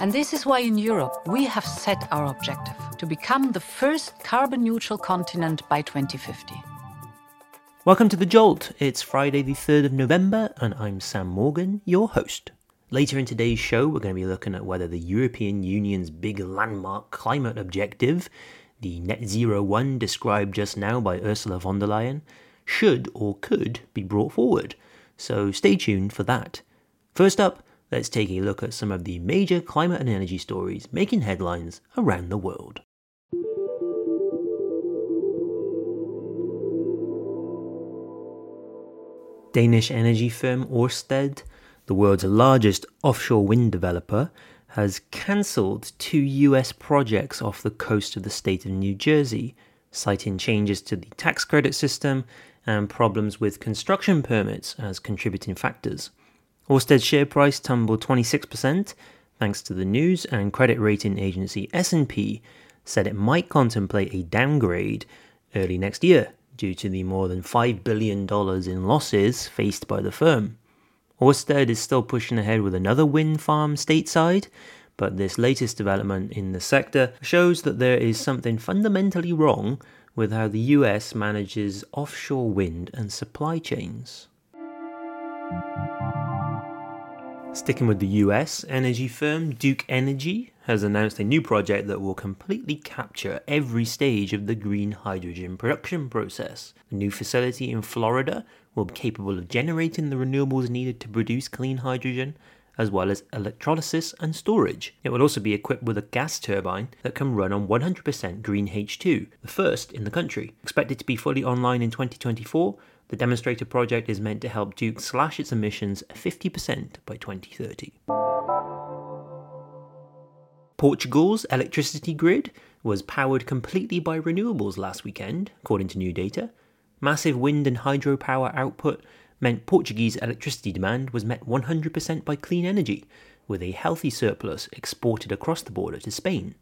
And this is why in Europe we have set our objective to become the first carbon neutral continent by 2050. Welcome to The Jolt. It's Friday, the 3rd of November, and I'm Sam Morgan, your host. Later in today's show, we're going to be looking at whether the European Union's big landmark climate objective, the Net Zero One described just now by Ursula von der Leyen, should or could be brought forward. So stay tuned for that. First up, let's take a look at some of the major climate and energy stories making headlines around the world. Danish energy firm Ørsted, the world's largest offshore wind developer, has cancelled two US projects off the coast of the state of New Jersey, citing changes to the tax credit system and problems with construction permits as contributing factors. Ørsted's share price tumbled 26% thanks to the news, and credit rating agency S&P said it might contemplate a downgrade early next year due to the more than $5 billion in losses faced by the firm. Orsted is still pushing ahead with another wind farm stateside, but this latest development in the sector shows that there is something fundamentally wrong with how the US manages offshore wind and supply chains. Sticking with the US, energy firm Duke Energy has announced a new project that will completely capture every stage of the green hydrogen production process. The new facility in Florida will be capable of generating the renewables needed to produce clean hydrogen, as well as electrolysis and storage. It will also be equipped with a gas turbine that can run on 100% green H2, the first in the country. Expected to be fully online in 2024, the demonstrator project is meant to help Duke slash its emissions 50% by 2030. Portugal's electricity grid was powered completely by renewables last weekend, according to new data. Massive wind and hydropower output meant Portuguese electricity demand was met 100% by clean energy, with a healthy surplus exported across the border to Spain.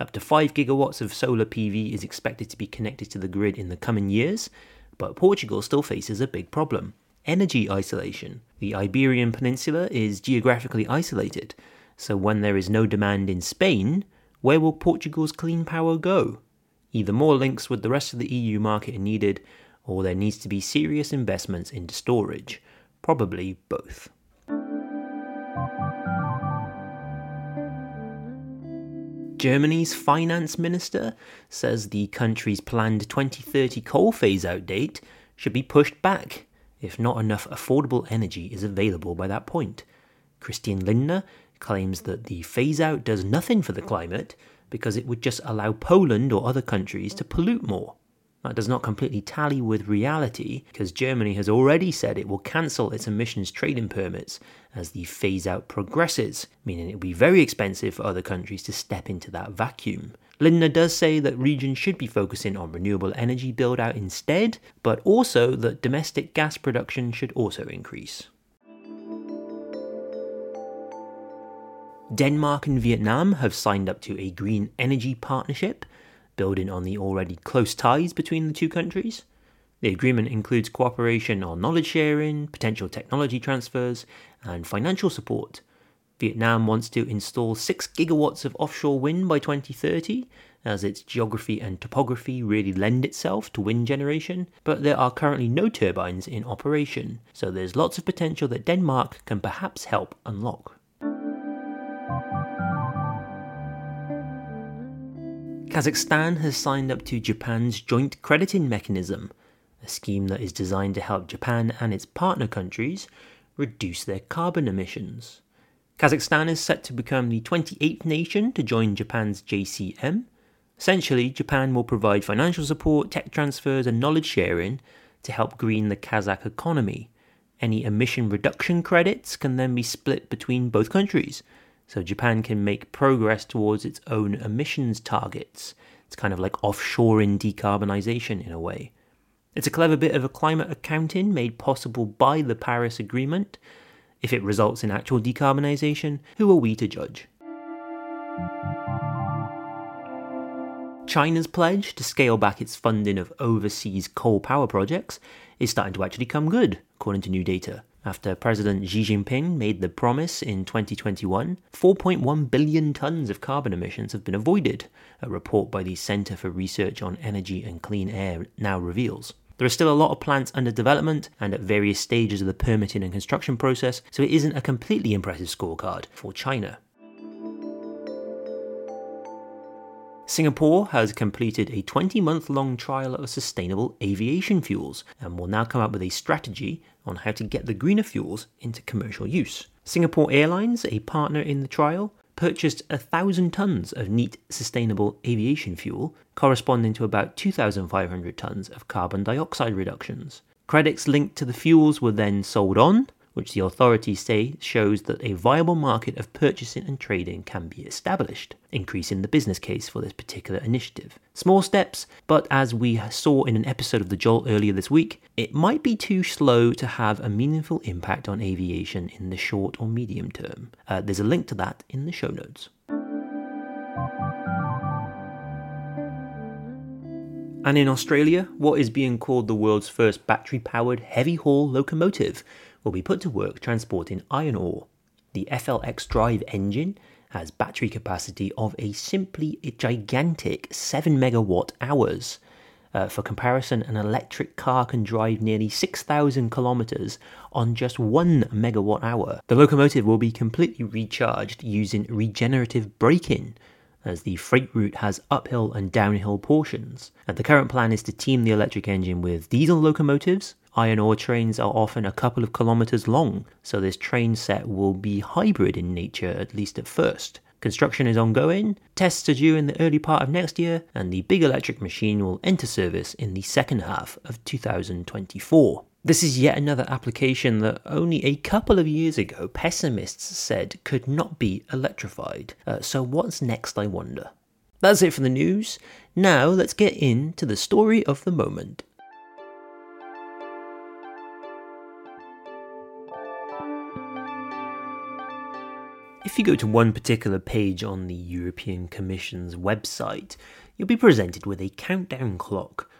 Up to 5 gigawatts of solar PV is expected to be connected to the grid in the coming years, but Portugal still faces a big problem energy isolation. The Iberian Peninsula is geographically isolated, so when there is no demand in Spain, where will Portugal's clean power go? Either more links with the rest of the EU market are needed, or there needs to be serious investments into storage. Probably both. Germany's finance minister says the country's planned 2030 coal phase out date should be pushed back if not enough affordable energy is available by that point. Christian Lindner claims that the phase out does nothing for the climate because it would just allow Poland or other countries to pollute more. That does not completely tally with reality because Germany has already said it will cancel its emissions trading permits as the phase out progresses, meaning it will be very expensive for other countries to step into that vacuum. Lindner does say that regions should be focusing on renewable energy build out instead, but also that domestic gas production should also increase. Denmark and Vietnam have signed up to a green energy partnership building on the already close ties between the two countries. The agreement includes cooperation on knowledge sharing, potential technology transfers, and financial support. Vietnam wants to install 6 gigawatts of offshore wind by 2030, as its geography and topography really lend itself to wind generation, but there are currently no turbines in operation, so there's lots of potential that Denmark can perhaps help unlock. Kazakhstan has signed up to Japan's Joint Crediting Mechanism, a scheme that is designed to help Japan and its partner countries reduce their carbon emissions. Kazakhstan is set to become the 28th nation to join Japan's JCM. Essentially, Japan will provide financial support, tech transfers, and knowledge sharing to help green the Kazakh economy. Any emission reduction credits can then be split between both countries so Japan can make progress towards its own emissions targets. It's kind of like offshoring decarbonisation in a way. It's a clever bit of a climate accounting made possible by the Paris Agreement. If it results in actual decarbonisation, who are we to judge? China's pledge to scale back its funding of overseas coal power projects is starting to actually come good, according to new data. After President Xi Jinping made the promise in 2021, 4.1 billion tons of carbon emissions have been avoided, a report by the Center for Research on Energy and Clean Air now reveals. There are still a lot of plants under development and at various stages of the permitting and construction process, so it isn't a completely impressive scorecard for China. Singapore has completed a 20 month long trial of sustainable aviation fuels and will now come up with a strategy on how to get the greener fuels into commercial use. Singapore Airlines, a partner in the trial, purchased a thousand tons of neat sustainable aviation fuel, corresponding to about 2,500 tons of carbon dioxide reductions. Credits linked to the fuels were then sold on, which the authorities say shows that a viable market of purchasing and trading can be established, increasing the business case for this particular initiative. Small steps, but as we saw in an episode of The Jolt earlier this week, it might be too slow to have a meaningful impact on aviation in the short or medium term. Uh, there's a link to that in the show notes. And in Australia, what is being called the world's first battery powered heavy haul locomotive will be put to work transporting iron ore. The FLX drive engine has battery capacity of a simply gigantic 7 megawatt hours. Uh, for comparison, an electric car can drive nearly 6,000 kilometers on just 1 megawatt hour. The locomotive will be completely recharged using regenerative braking, as the freight route has uphill and downhill portions. And the current plan is to team the electric engine with diesel locomotives Iron ore trains are often a couple of kilometers long, so this train set will be hybrid in nature, at least at first. Construction is ongoing, tests are due in the early part of next year, and the big electric machine will enter service in the second half of 2024. This is yet another application that only a couple of years ago pessimists said could not be electrified. Uh, so, what's next, I wonder? That's it for the news. Now, let's get into the story of the moment. If you go to one particular page on the European Commission's website, you'll be presented with a countdown clock.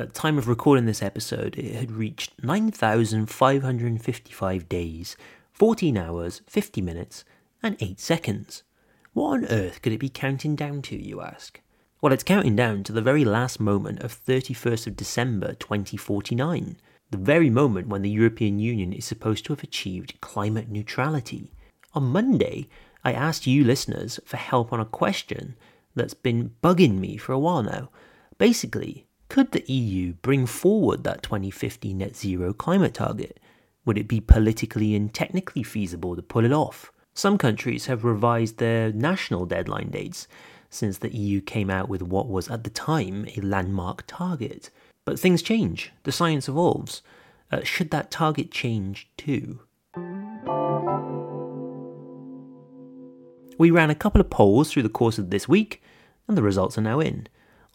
At the time of recording this episode, it had reached 9,555 days, 14 hours, 50 minutes, and 8 seconds. What on earth could it be counting down to, you ask? Well, it's counting down to the very last moment of 31st of December 2049, the very moment when the European Union is supposed to have achieved climate neutrality. On Monday, I asked you listeners for help on a question that's been bugging me for a while now. Basically, could the EU bring forward that 2050 net zero climate target? Would it be politically and technically feasible to pull it off? Some countries have revised their national deadline dates since the EU came out with what was at the time a landmark target. But things change, the science evolves. Uh, should that target change too? We ran a couple of polls through the course of this week, and the results are now in.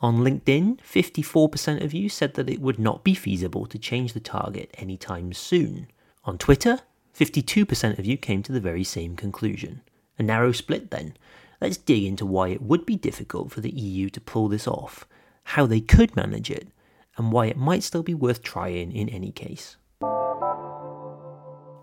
On LinkedIn, 54% of you said that it would not be feasible to change the target anytime soon. On Twitter, 52% of you came to the very same conclusion. A narrow split then. Let's dig into why it would be difficult for the EU to pull this off, how they could manage it, and why it might still be worth trying in any case.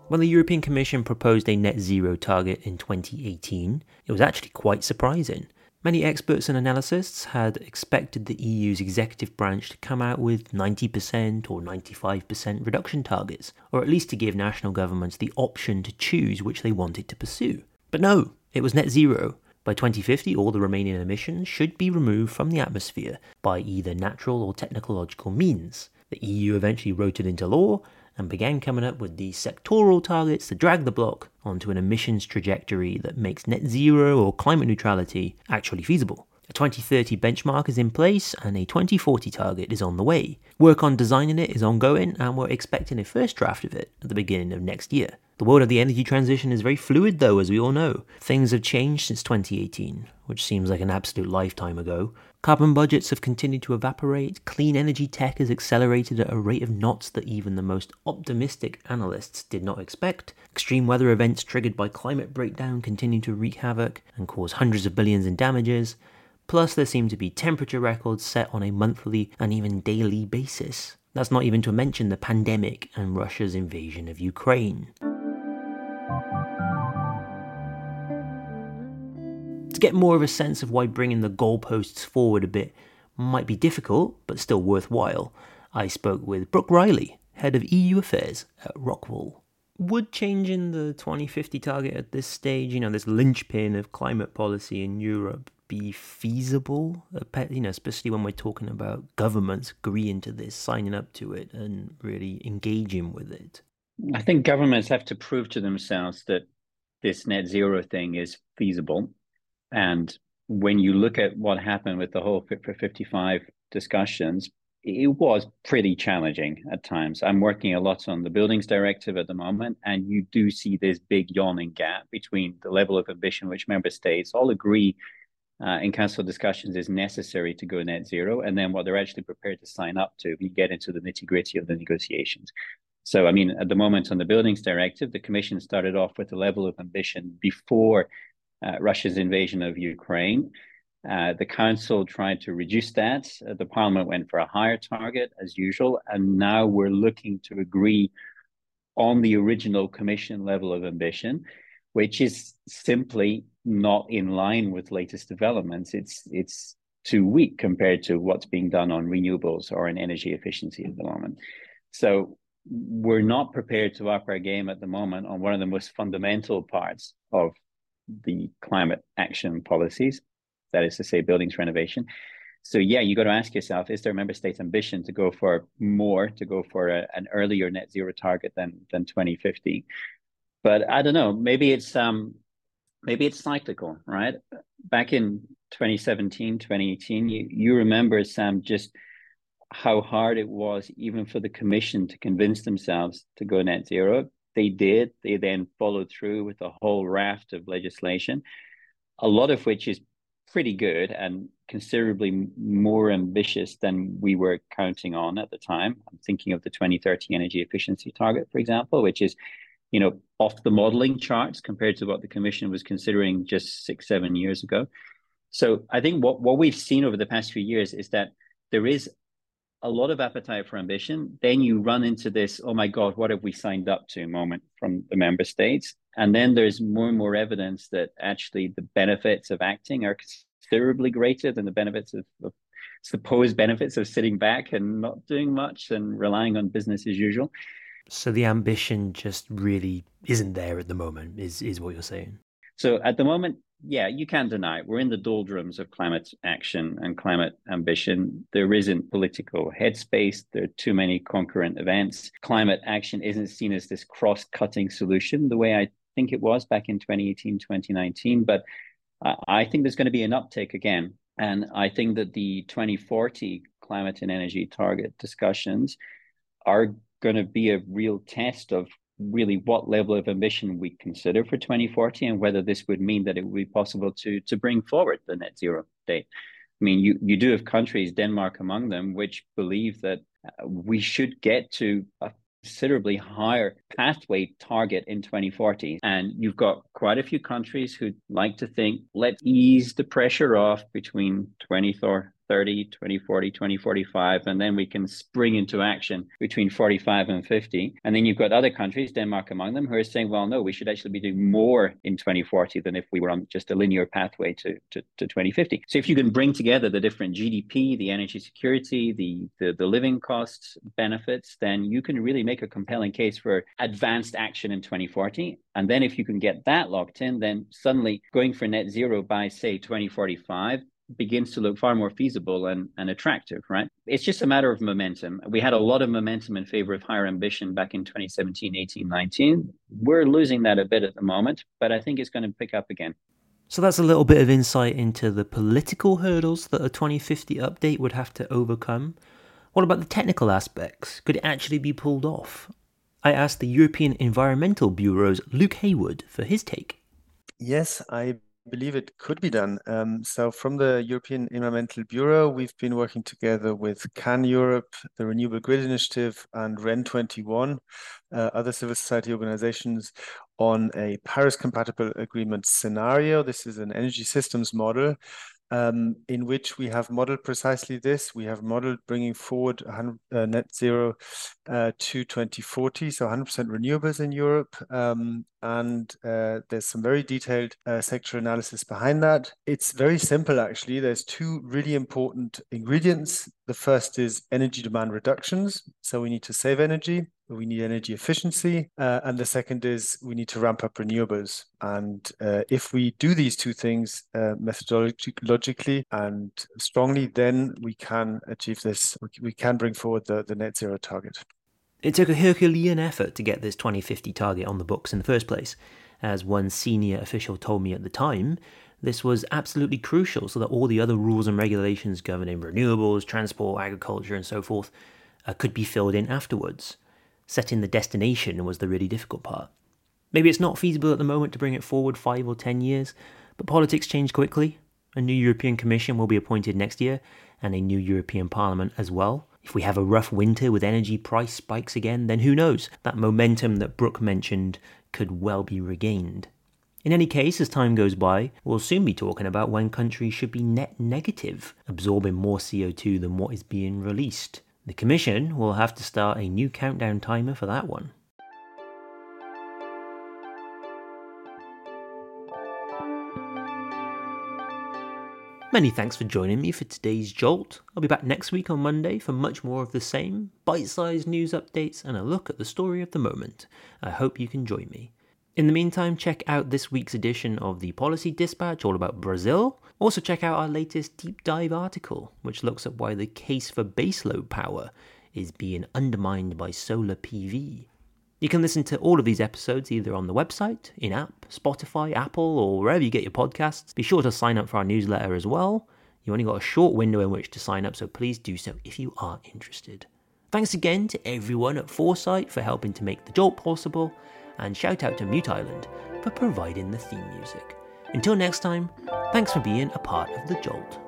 When the European Commission proposed a net zero target in 2018, it was actually quite surprising. Many experts and analysts had expected the EU's executive branch to come out with 90% or 95% reduction targets, or at least to give national governments the option to choose which they wanted to pursue. But no, it was net zero. By 2050, all the remaining emissions should be removed from the atmosphere by either natural or technological means. The EU eventually wrote it into law, and began coming up with these sectoral targets to drag the bloc onto an emissions trajectory that makes net zero or climate neutrality actually feasible. A 2030 benchmark is in place and a 2040 target is on the way. Work on designing it is ongoing and we're expecting a first draft of it at the beginning of next year. The world of the energy transition is very fluid though, as we all know. Things have changed since 2018, which seems like an absolute lifetime ago. Carbon budgets have continued to evaporate, clean energy tech has accelerated at a rate of knots that even the most optimistic analysts did not expect. Extreme weather events triggered by climate breakdown continue to wreak havoc and cause hundreds of billions in damages. Plus, there seem to be temperature records set on a monthly and even daily basis. That's not even to mention the pandemic and Russia's invasion of Ukraine. Get more of a sense of why bringing the goalposts forward a bit might be difficult, but still worthwhile, I spoke with Brooke Riley, head of EU affairs at Rockwool. Would changing the 2050 target at this stage, you know, this linchpin of climate policy in Europe, be feasible? You know, especially when we're talking about governments agreeing to this, signing up to it, and really engaging with it. I think governments have to prove to themselves that this net zero thing is feasible. And when you look at what happened with the whole Fit for 55 discussions, it was pretty challenging at times. I'm working a lot on the buildings directive at the moment, and you do see this big yawning gap between the level of ambition which member states all agree uh, in council discussions is necessary to go net zero, and then what they're actually prepared to sign up to. We get into the nitty gritty of the negotiations. So, I mean, at the moment on the buildings directive, the Commission started off with a level of ambition before uh, Russia's invasion of Ukraine. Uh, the council tried to reduce that. Uh, the parliament went for a higher target as usual. And now we're looking to agree on the original commission level of ambition, which is simply not in line with latest developments. It's, it's too weak compared to what's being done on renewables or in energy efficiency at the moment. So we're not prepared to up our game at the moment on one of the most fundamental parts of the climate action policies, that is to say, buildings renovation. So yeah, you got to ask yourself: Is there a member state's ambition to go for more, to go for a, an earlier net zero target than than 2050? But I don't know. Maybe it's um, maybe it's cyclical, right? Back in 2017, 2018, you, you remember Sam just how hard it was even for the commission to convince themselves to go net zero they did. They then followed through with a whole raft of legislation, a lot of which is pretty good and considerably more ambitious than we were counting on at the time. I'm thinking of the 2030 energy efficiency target, for example, which is, you know, off the modeling charts compared to what the Commission was considering just six, seven years ago. So I think what, what we've seen over the past few years is that there is a lot of appetite for ambition, then you run into this, oh my God, what have we signed up to moment from the member states? And then there's more and more evidence that actually the benefits of acting are considerably greater than the benefits of, of supposed benefits of sitting back and not doing much and relying on business as usual. So the ambition just really isn't there at the moment, is is what you're saying. So at the moment, yeah, you can't deny it. We're in the doldrums of climate action and climate ambition. There isn't political headspace. There are too many concurrent events. Climate action isn't seen as this cross cutting solution the way I think it was back in 2018, 2019. But I think there's going to be an uptake again. And I think that the 2040 climate and energy target discussions are going to be a real test of really what level of ambition we consider for 2040 and whether this would mean that it would be possible to to bring forward the net zero date. I mean, you, you do have countries, Denmark among them, which believe that uh, we should get to a considerably higher pathway target in 2040. And you've got quite a few countries who'd like to think, let's ease the pressure off between 2030 2030, 2040, 2045, and then we can spring into action between 45 and 50. And then you've got other countries, Denmark among them, who are saying, well, no, we should actually be doing more in 2040 than if we were on just a linear pathway to, to, to 2050. So if you can bring together the different GDP, the energy security, the, the, the living costs benefits, then you can really make a compelling case for advanced action in 2040. And then if you can get that locked in, then suddenly going for net zero by, say, 2045 begins to look far more feasible and, and attractive, right? It's just a matter of momentum. We had a lot of momentum in favor of higher ambition back in 2017, 18, 19. We're losing that a bit at the moment, but I think it's going to pick up again. So that's a little bit of insight into the political hurdles that a 2050 update would have to overcome. What about the technical aspects? Could it actually be pulled off? I asked the European Environmental Bureau's Luke Haywood for his take. Yes, I believe it could be done. Um, so from the European Environmental Bureau, we've been working together with CAN Europe, the Renewable Grid Initiative, and REN21, uh, other civil society organizations, on a Paris-compatible agreement scenario. This is an energy systems model um, in which we have modeled precisely this. We have modeled bringing forward 100, uh, net zero to 2040, so 100% renewables in Europe. Um, and uh, there's some very detailed uh, sector analysis behind that. It's very simple, actually. There's two really important ingredients. The first is energy demand reductions. So we need to save energy we need energy efficiency. Uh, and the second is we need to ramp up renewables. And uh, if we do these two things uh, methodologically and strongly, then we can achieve this. We can bring forward the, the net zero target. It took a Herculean effort to get this 2050 target on the books in the first place. As one senior official told me at the time, this was absolutely crucial so that all the other rules and regulations governing renewables, transport, agriculture, and so forth uh, could be filled in afterwards. Setting the destination was the really difficult part. Maybe it's not feasible at the moment to bring it forward five or ten years, but politics change quickly. A new European Commission will be appointed next year, and a new European Parliament as well. If we have a rough winter with energy price spikes again, then who knows? That momentum that Brooke mentioned could well be regained. In any case, as time goes by, we'll soon be talking about when countries should be net negative, absorbing more CO2 than what is being released. The Commission will have to start a new countdown timer for that one. Many thanks for joining me for today's Jolt. I'll be back next week on Monday for much more of the same bite sized news updates and a look at the story of the moment. I hope you can join me. In the meantime, check out this week's edition of the Policy Dispatch all about Brazil. Also, check out our latest deep dive article, which looks at why the case for baseload power is being undermined by solar PV. You can listen to all of these episodes either on the website, in app, Spotify, Apple, or wherever you get your podcasts. Be sure to sign up for our newsletter as well. You only got a short window in which to sign up, so please do so if you are interested. Thanks again to everyone at Foresight for helping to make the Jolt possible and shout out to Mute Island for providing the theme music. Until next time, thanks for being a part of the Jolt.